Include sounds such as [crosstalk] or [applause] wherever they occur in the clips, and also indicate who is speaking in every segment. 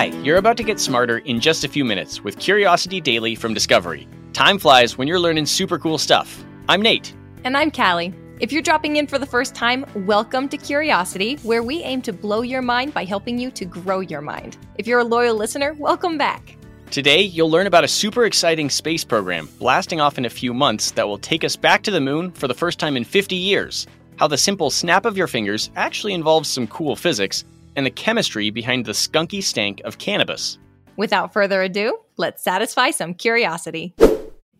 Speaker 1: Hi, you're about to get smarter in just a few minutes with Curiosity Daily from Discovery. Time flies when you're learning super cool stuff. I'm Nate.
Speaker 2: And I'm Callie. If you're dropping in for the first time, welcome to Curiosity, where we aim to blow your mind by helping you to grow your mind. If you're a loyal listener, welcome back.
Speaker 1: Today, you'll learn about a super exciting space program blasting off in a few months that will take us back to the moon for the first time in 50 years. How the simple snap of your fingers actually involves some cool physics, and the chemistry behind the skunky stank of cannabis.
Speaker 2: Without further ado, let's satisfy some curiosity.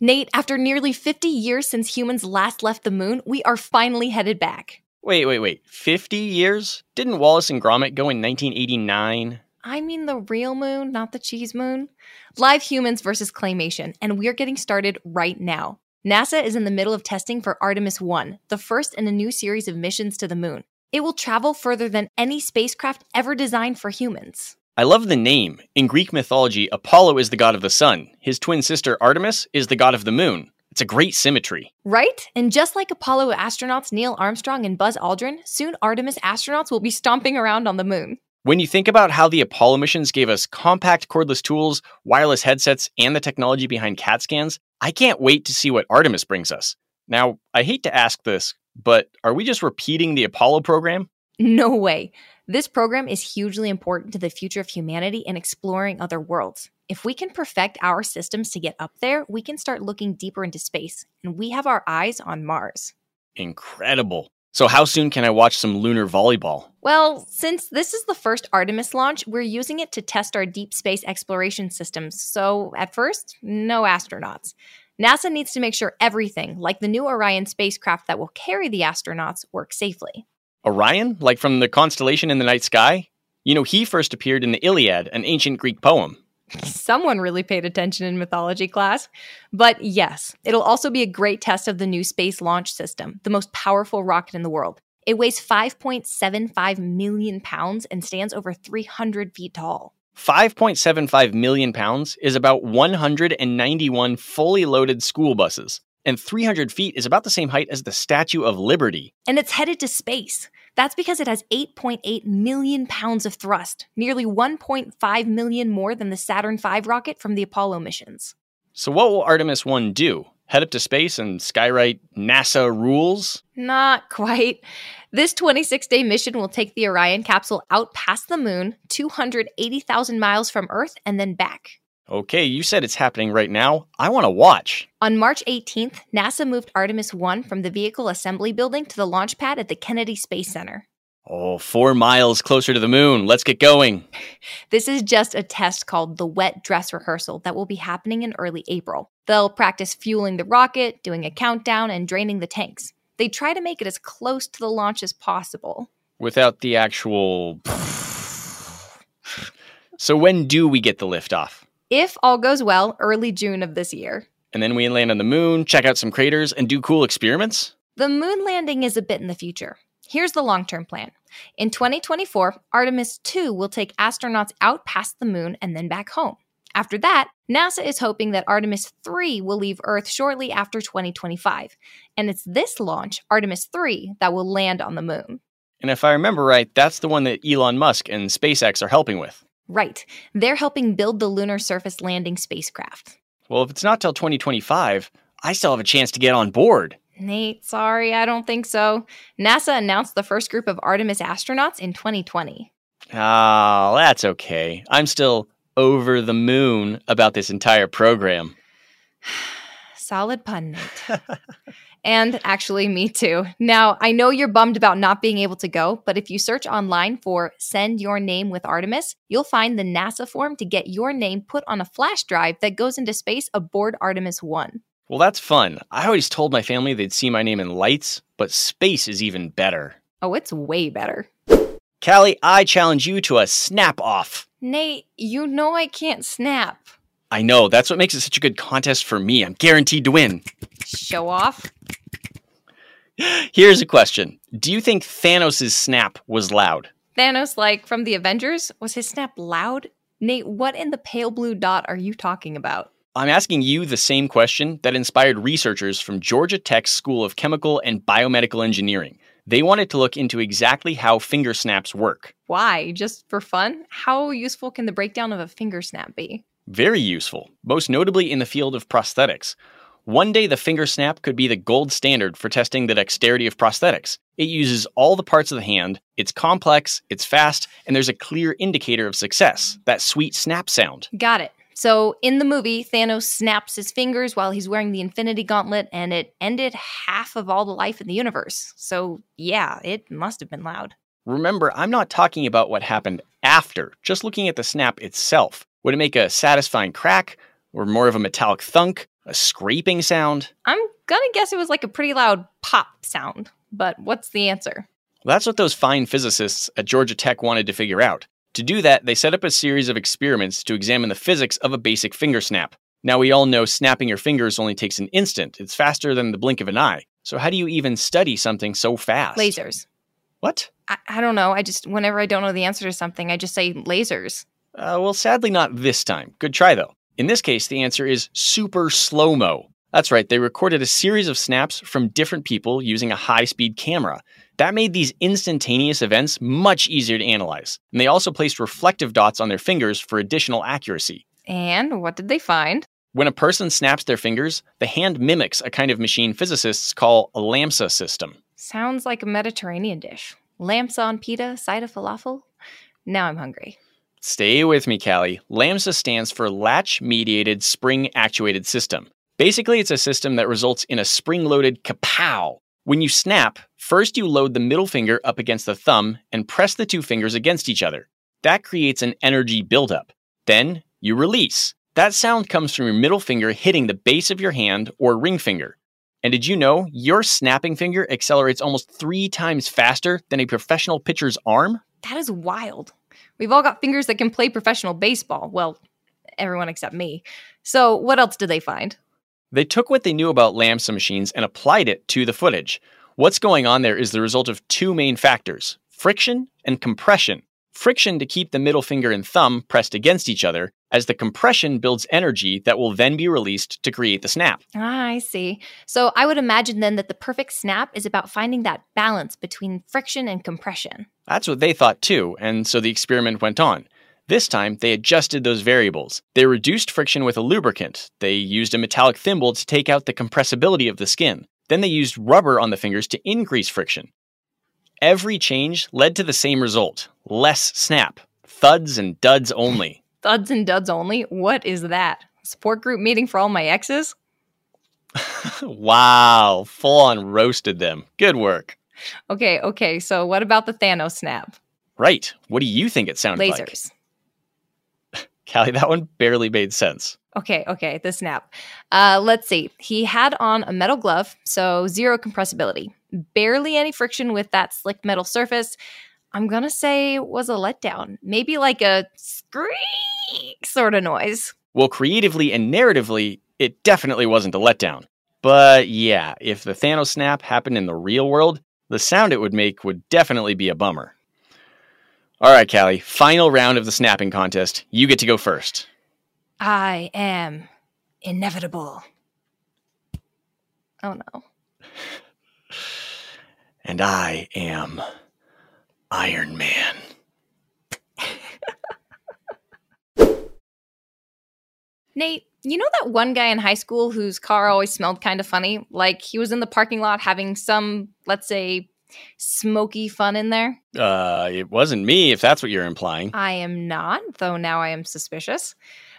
Speaker 2: Nate, after nearly 50 years since humans last left the moon, we are finally headed back.
Speaker 1: Wait, wait, wait. 50 years? Didn't Wallace and Gromit go in 1989?
Speaker 2: I mean the real moon, not the cheese moon. Live humans versus claymation, and we're getting started right now. NASA is in the middle of testing for Artemis 1, the first in a new series of missions to the moon. It will travel further than any spacecraft ever designed for humans.
Speaker 1: I love the name. In Greek mythology, Apollo is the god of the sun. His twin sister Artemis is the god of the moon. It's a great symmetry.
Speaker 2: Right? And just like Apollo astronauts Neil Armstrong and Buzz Aldrin, soon Artemis astronauts will be stomping around on the moon.
Speaker 1: When you think about how the Apollo missions gave us compact cordless tools, wireless headsets, and the technology behind CAT scans, I can't wait to see what Artemis brings us. Now, I hate to ask this, but are we just repeating the Apollo program?
Speaker 2: No way. This program is hugely important to the future of humanity and exploring other worlds. If we can perfect our systems to get up there, we can start looking deeper into space, and we have our eyes on Mars.
Speaker 1: Incredible. So, how soon can I watch some lunar volleyball?
Speaker 2: Well, since this is the first Artemis launch, we're using it to test our deep space exploration systems. So, at first, no astronauts. NASA needs to make sure everything, like the new Orion spacecraft that will carry the astronauts, works safely.
Speaker 1: Orion? Like from the constellation in the night sky? You know, he first appeared in the Iliad, an ancient Greek poem. [laughs]
Speaker 2: Someone really paid attention in mythology class. But yes, it'll also be a great test of the new Space Launch System, the most powerful rocket in the world. It weighs 5.75 million pounds and stands over 300 feet tall.
Speaker 1: 5.75 million pounds is about 191 fully loaded school buses, and 300 feet is about the same height as the Statue of Liberty.
Speaker 2: And it's headed to space. That's because it has 8.8 million pounds of thrust, nearly 1.5 million more than the Saturn V rocket from the Apollo missions.
Speaker 1: So, what will Artemis 1 do? Head up to space and skywrite NASA rules?
Speaker 2: Not quite. This 26 day mission will take the Orion capsule out past the moon, 280,000 miles from Earth, and then back.
Speaker 1: Okay, you said it's happening right now. I want to watch.
Speaker 2: On March 18th, NASA moved Artemis 1 from the Vehicle Assembly Building to the launch pad at the Kennedy Space Center.
Speaker 1: Oh, four miles closer to the moon. Let's get going.
Speaker 2: This is just a test called the wet dress rehearsal that will be happening in early April. They'll practice fueling the rocket, doing a countdown, and draining the tanks. They try to make it as close to the launch as possible.
Speaker 1: Without the actual. so, when do we get the liftoff?
Speaker 2: If all goes well, early June of this year.
Speaker 1: And then we land on the moon, check out some craters, and do cool experiments?
Speaker 2: The moon landing is a bit in the future. Here's the long term plan. In 2024, Artemis 2 will take astronauts out past the moon and then back home. After that, NASA is hoping that Artemis 3 will leave Earth shortly after 2025. And it's this launch, Artemis 3, that will land on the moon.
Speaker 1: And if I remember right, that's the one that Elon Musk and SpaceX are helping with.
Speaker 2: Right. They're helping build the lunar surface landing spacecraft.
Speaker 1: Well, if it's not till 2025, I still have a chance to get on board.
Speaker 2: Nate, sorry, I don't think so. NASA announced the first group of Artemis astronauts in 2020.
Speaker 1: Oh, ah, that's okay. I'm still over the moon about this entire program. [sighs]
Speaker 2: Solid pun, Nate. and actually, me too. Now, I know you're bummed about not being able to go, but if you search online for Send Your Name with Artemis, you'll find the NASA form to get your name put on a flash drive that goes into space aboard Artemis 1.
Speaker 1: Well, that's fun. I always told my family they'd see my name in lights, but space is even better.
Speaker 2: Oh, it's way better.
Speaker 1: Callie, I challenge you to a snap off.
Speaker 2: Nate, you know I can't snap.
Speaker 1: I know, that's what makes it such a good contest for me. I'm guaranteed to win.
Speaker 2: Show off.
Speaker 1: Here's a question Do you think Thanos' snap was loud?
Speaker 2: Thanos, like from the Avengers, was his snap loud? Nate, what in the pale blue dot are you talking about?
Speaker 1: I'm asking you the same question that inspired researchers from Georgia Tech's School of Chemical and Biomedical Engineering. They wanted to look into exactly how finger snaps work.
Speaker 2: Why? Just for fun? How useful can the breakdown of a finger snap be?
Speaker 1: Very useful, most notably in the field of prosthetics. One day, the finger snap could be the gold standard for testing the dexterity of prosthetics. It uses all the parts of the hand, it's complex, it's fast, and there's a clear indicator of success that sweet snap sound.
Speaker 2: Got it. So in the movie, Thanos snaps his fingers while he's wearing the Infinity Gauntlet, and it ended half of all the life in the universe. So yeah, it must have been loud.
Speaker 1: Remember, I'm not talking about what happened after, just looking at the snap itself. Would it make a satisfying crack, or more of a metallic thunk, a scraping sound?
Speaker 2: I'm gonna guess it was like a pretty loud pop sound, but what's the answer?
Speaker 1: Well, that's what those fine physicists at Georgia Tech wanted to figure out. To do that, they set up a series of experiments to examine the physics of a basic finger snap. Now, we all know snapping your fingers only takes an instant, it's faster than the blink of an eye. So, how do you even study something so fast?
Speaker 2: Lasers.
Speaker 1: What?
Speaker 2: I, I don't know. I just, whenever I don't know the answer to something, I just say lasers.
Speaker 1: Uh, well, sadly, not this time. Good try, though. In this case, the answer is super slow mo. That's right, they recorded a series of snaps from different people using a high speed camera. That made these instantaneous events much easier to analyze. And they also placed reflective dots on their fingers for additional accuracy.
Speaker 2: And what did they find?
Speaker 1: When a person snaps their fingers, the hand mimics a kind of machine physicists call a LAMSA system.
Speaker 2: Sounds like a Mediterranean dish. Lamsa on pita, side of falafel. Now I'm hungry.
Speaker 1: Stay with me, Callie. LAMSA stands for Latch Mediated Spring Actuated System. Basically, it's a system that results in a spring loaded kapow. When you snap, first you load the middle finger up against the thumb and press the two fingers against each other. That creates an energy buildup. Then you release. That sound comes from your middle finger hitting the base of your hand or ring finger. And did you know your snapping finger accelerates almost three times faster than a professional pitcher's arm?
Speaker 2: That is wild. We've all got fingers that can play professional baseball. Well, everyone except me. So, what else did they find?
Speaker 1: They took what they knew about LAMSA machines and applied it to the footage. What's going on there is the result of two main factors friction and compression. Friction to keep the middle finger and thumb pressed against each other, as the compression builds energy that will then be released to create the snap.
Speaker 2: Ah, I see. So I would imagine then that the perfect snap is about finding that balance between friction and compression.
Speaker 1: That's what they thought too, and so the experiment went on. This time, they adjusted those variables. They reduced friction with a lubricant. They used a metallic thimble to take out the compressibility of the skin. Then they used rubber on the fingers to increase friction. Every change led to the same result less snap, thuds and duds only. [laughs]
Speaker 2: Thuds and duds only? What is that? Support group meeting for all my exes? [laughs]
Speaker 1: wow, full on roasted them. Good work.
Speaker 2: Okay, okay, so what about the Thanos snap?
Speaker 1: Right. What do you think it sounded
Speaker 2: Lasers.
Speaker 1: like? Lasers. Callie, that one barely made sense.
Speaker 2: Okay, okay, the snap. Uh, let's see. He had on a metal glove, so zero compressibility. Barely any friction with that slick metal surface. I'm gonna say was a letdown. Maybe like a squeak sort of noise.
Speaker 1: Well, creatively and narratively, it definitely wasn't a letdown. But yeah, if the Thanos snap happened in the real world, the sound it would make would definitely be a bummer. All right, Callie, final round of the snapping contest. You get to go first.
Speaker 2: I am inevitable. Oh no. [laughs]
Speaker 1: And I am Iron Man. [laughs]
Speaker 2: Nate, you know that one guy in high school whose car always smelled kind of funny? Like he was in the parking lot having some, let's say, smoky fun in there?
Speaker 1: Uh, it wasn't me, if that's what you're implying.
Speaker 2: I am not, though now I am suspicious.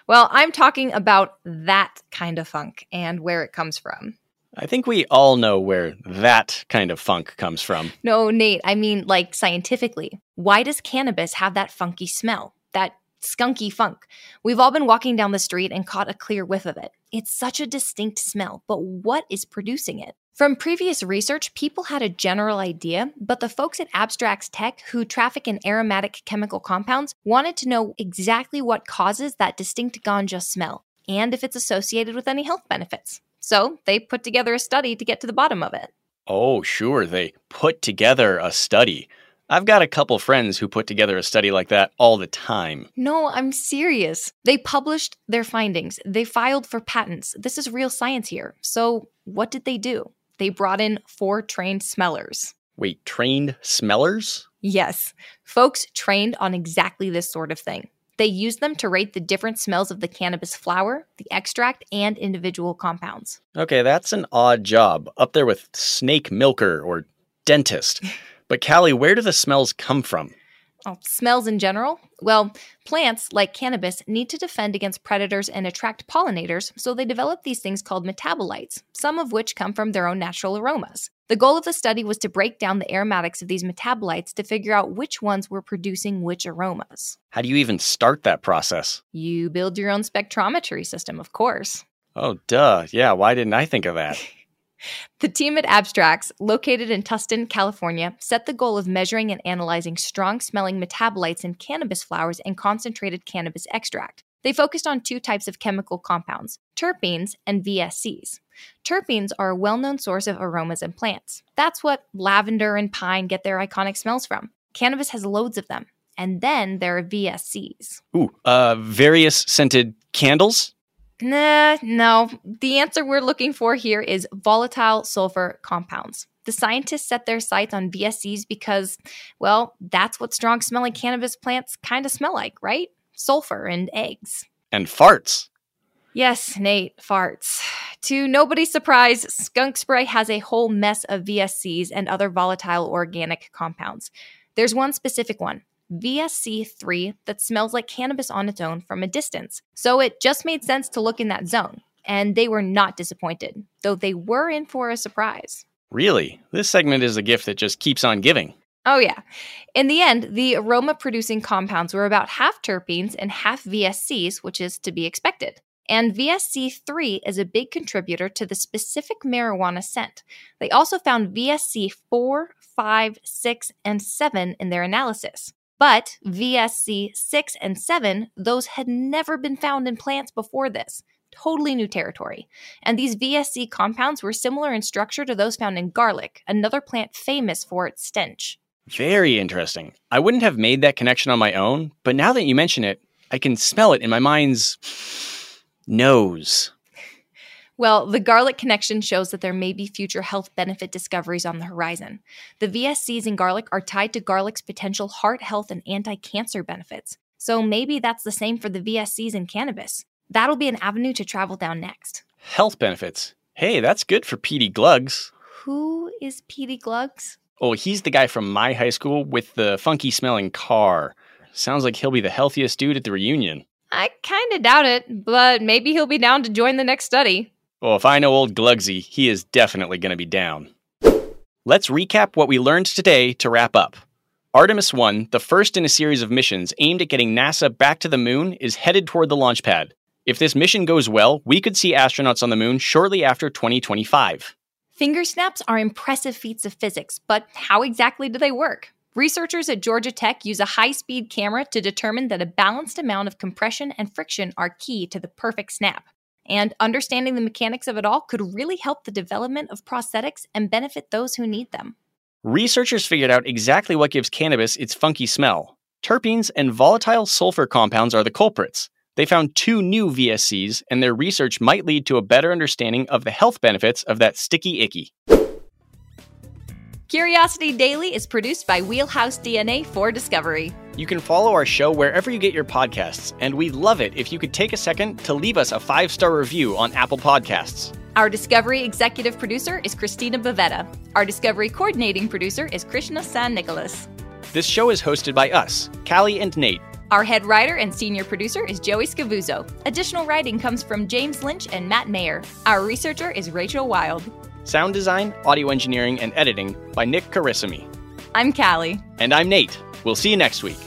Speaker 2: Well, I'm talking about that kind of funk and where it comes from.
Speaker 1: I think we all know where that kind of funk comes from.
Speaker 2: No, Nate, I mean, like scientifically. Why does cannabis have that funky smell? That skunky funk? We've all been walking down the street and caught a clear whiff of it. It's such a distinct smell, but what is producing it? From previous research, people had a general idea, but the folks at Abstrax Tech, who traffic in aromatic chemical compounds, wanted to know exactly what causes that distinct ganja smell and if it's associated with any health benefits. So they put together a study to get to the bottom of it.
Speaker 1: Oh, sure. They put together a study. I've got a couple friends who put together a study like that all the time.
Speaker 2: No, I'm serious. They published their findings, they filed for patents. This is real science here. So, what did they do? They brought in four trained smellers.
Speaker 1: Wait, trained smellers?
Speaker 2: Yes, folks trained on exactly this sort of thing. They use them to rate the different smells of the cannabis flower, the extract, and individual compounds.
Speaker 1: Okay, that's an odd job, up there with snake milker or dentist. [laughs] but Callie, where do the smells come from?
Speaker 2: Oh, smells in general? Well, plants, like cannabis, need to defend against predators and attract pollinators, so they develop these things called metabolites, some of which come from their own natural aromas. The goal of the study was to break down the aromatics of these metabolites to figure out which ones were producing which aromas.
Speaker 1: How do you even start that process?
Speaker 2: You build your own spectrometry system, of course.
Speaker 1: Oh, duh. Yeah, why didn't I think of that? [laughs]
Speaker 2: The team at Abstrax, located in Tustin, California, set the goal of measuring and analyzing strong smelling metabolites in cannabis flowers and concentrated cannabis extract. They focused on two types of chemical compounds terpenes and VSCs. Terpenes are a well known source of aromas in plants. That's what lavender and pine get their iconic smells from. Cannabis has loads of them. And then there are VSCs.
Speaker 1: Ooh, uh, various scented candles?
Speaker 2: Nah, no. The answer we're looking for here is volatile sulfur compounds. The scientists set their sights on VSCs because, well, that's what strong smelling cannabis plants kind of smell like, right? Sulfur and eggs.
Speaker 1: And farts.
Speaker 2: Yes, Nate, farts. To nobody's surprise, skunk spray has a whole mess of VSCs and other volatile organic compounds. There's one specific one, VSC3, that smells like cannabis on its own from a distance. So it just made sense to look in that zone. And they were not disappointed, though they were in for a surprise.
Speaker 1: Really? This segment is a gift that just keeps on giving.
Speaker 2: Oh, yeah. In the end, the aroma producing compounds were about half terpenes and half VSCs, which is to be expected. And VSC3 is a big contributor to the specific marijuana scent. They also found VSC 4, 5, 6, and 7 in their analysis. But VSC 6 and 7, those had never been found in plants before this. Totally new territory. And these VSC compounds were similar in structure to those found in garlic, another plant famous for its stench.
Speaker 1: Very interesting. I wouldn't have made that connection on my own, but now that you mention it, I can smell it in my mind's nose.
Speaker 2: Well, the garlic connection shows that there may be future health benefit discoveries on the horizon. The VSCs in garlic are tied to garlic's potential heart health and anti cancer benefits. So maybe that's the same for the VSCs in cannabis. That'll be an avenue to travel down next.
Speaker 1: Health benefits. Hey, that's good for Petey Glugs.
Speaker 2: Who is Petey Glugs?
Speaker 1: Oh, he's the guy from my high school with the funky smelling car. Sounds like he'll be the healthiest dude at the reunion.
Speaker 2: I kind of doubt it, but maybe he'll be down to join the next study.
Speaker 1: Well, if I know old Glugsy, he is definitely going to be down. Let's recap what we learned today to wrap up. Artemis 1, the first in a series of missions aimed at getting NASA back to the moon, is headed toward the launch pad. If this mission goes well, we could see astronauts on the moon shortly after 2025.
Speaker 2: Finger snaps are impressive feats of physics, but how exactly do they work? Researchers at Georgia Tech use a high speed camera to determine that a balanced amount of compression and friction are key to the perfect snap. And understanding the mechanics of it all could really help the development of prosthetics and benefit those who need them.
Speaker 1: Researchers figured out exactly what gives cannabis its funky smell. Terpenes and volatile sulfur compounds are the culprits. They found two new VSCs, and their research might lead to a better understanding of the health benefits of that sticky icky.
Speaker 2: Curiosity Daily is produced by Wheelhouse DNA for Discovery.
Speaker 1: You can follow our show wherever you get your podcasts, and we'd love it if you could take a second to leave us a five star review on Apple Podcasts.
Speaker 2: Our Discovery executive producer is Christina Bavetta. Our Discovery coordinating producer is Krishna San Nicholas.
Speaker 1: This show is hosted by us, Callie and Nate.
Speaker 2: Our head writer and senior producer is Joey Scavuzzo. Additional writing comes from James Lynch and Matt Mayer. Our researcher is Rachel Wild.
Speaker 1: Sound design, audio engineering, and editing by Nick Carissimi.
Speaker 2: I'm Callie.
Speaker 1: And I'm Nate. We'll see you next week.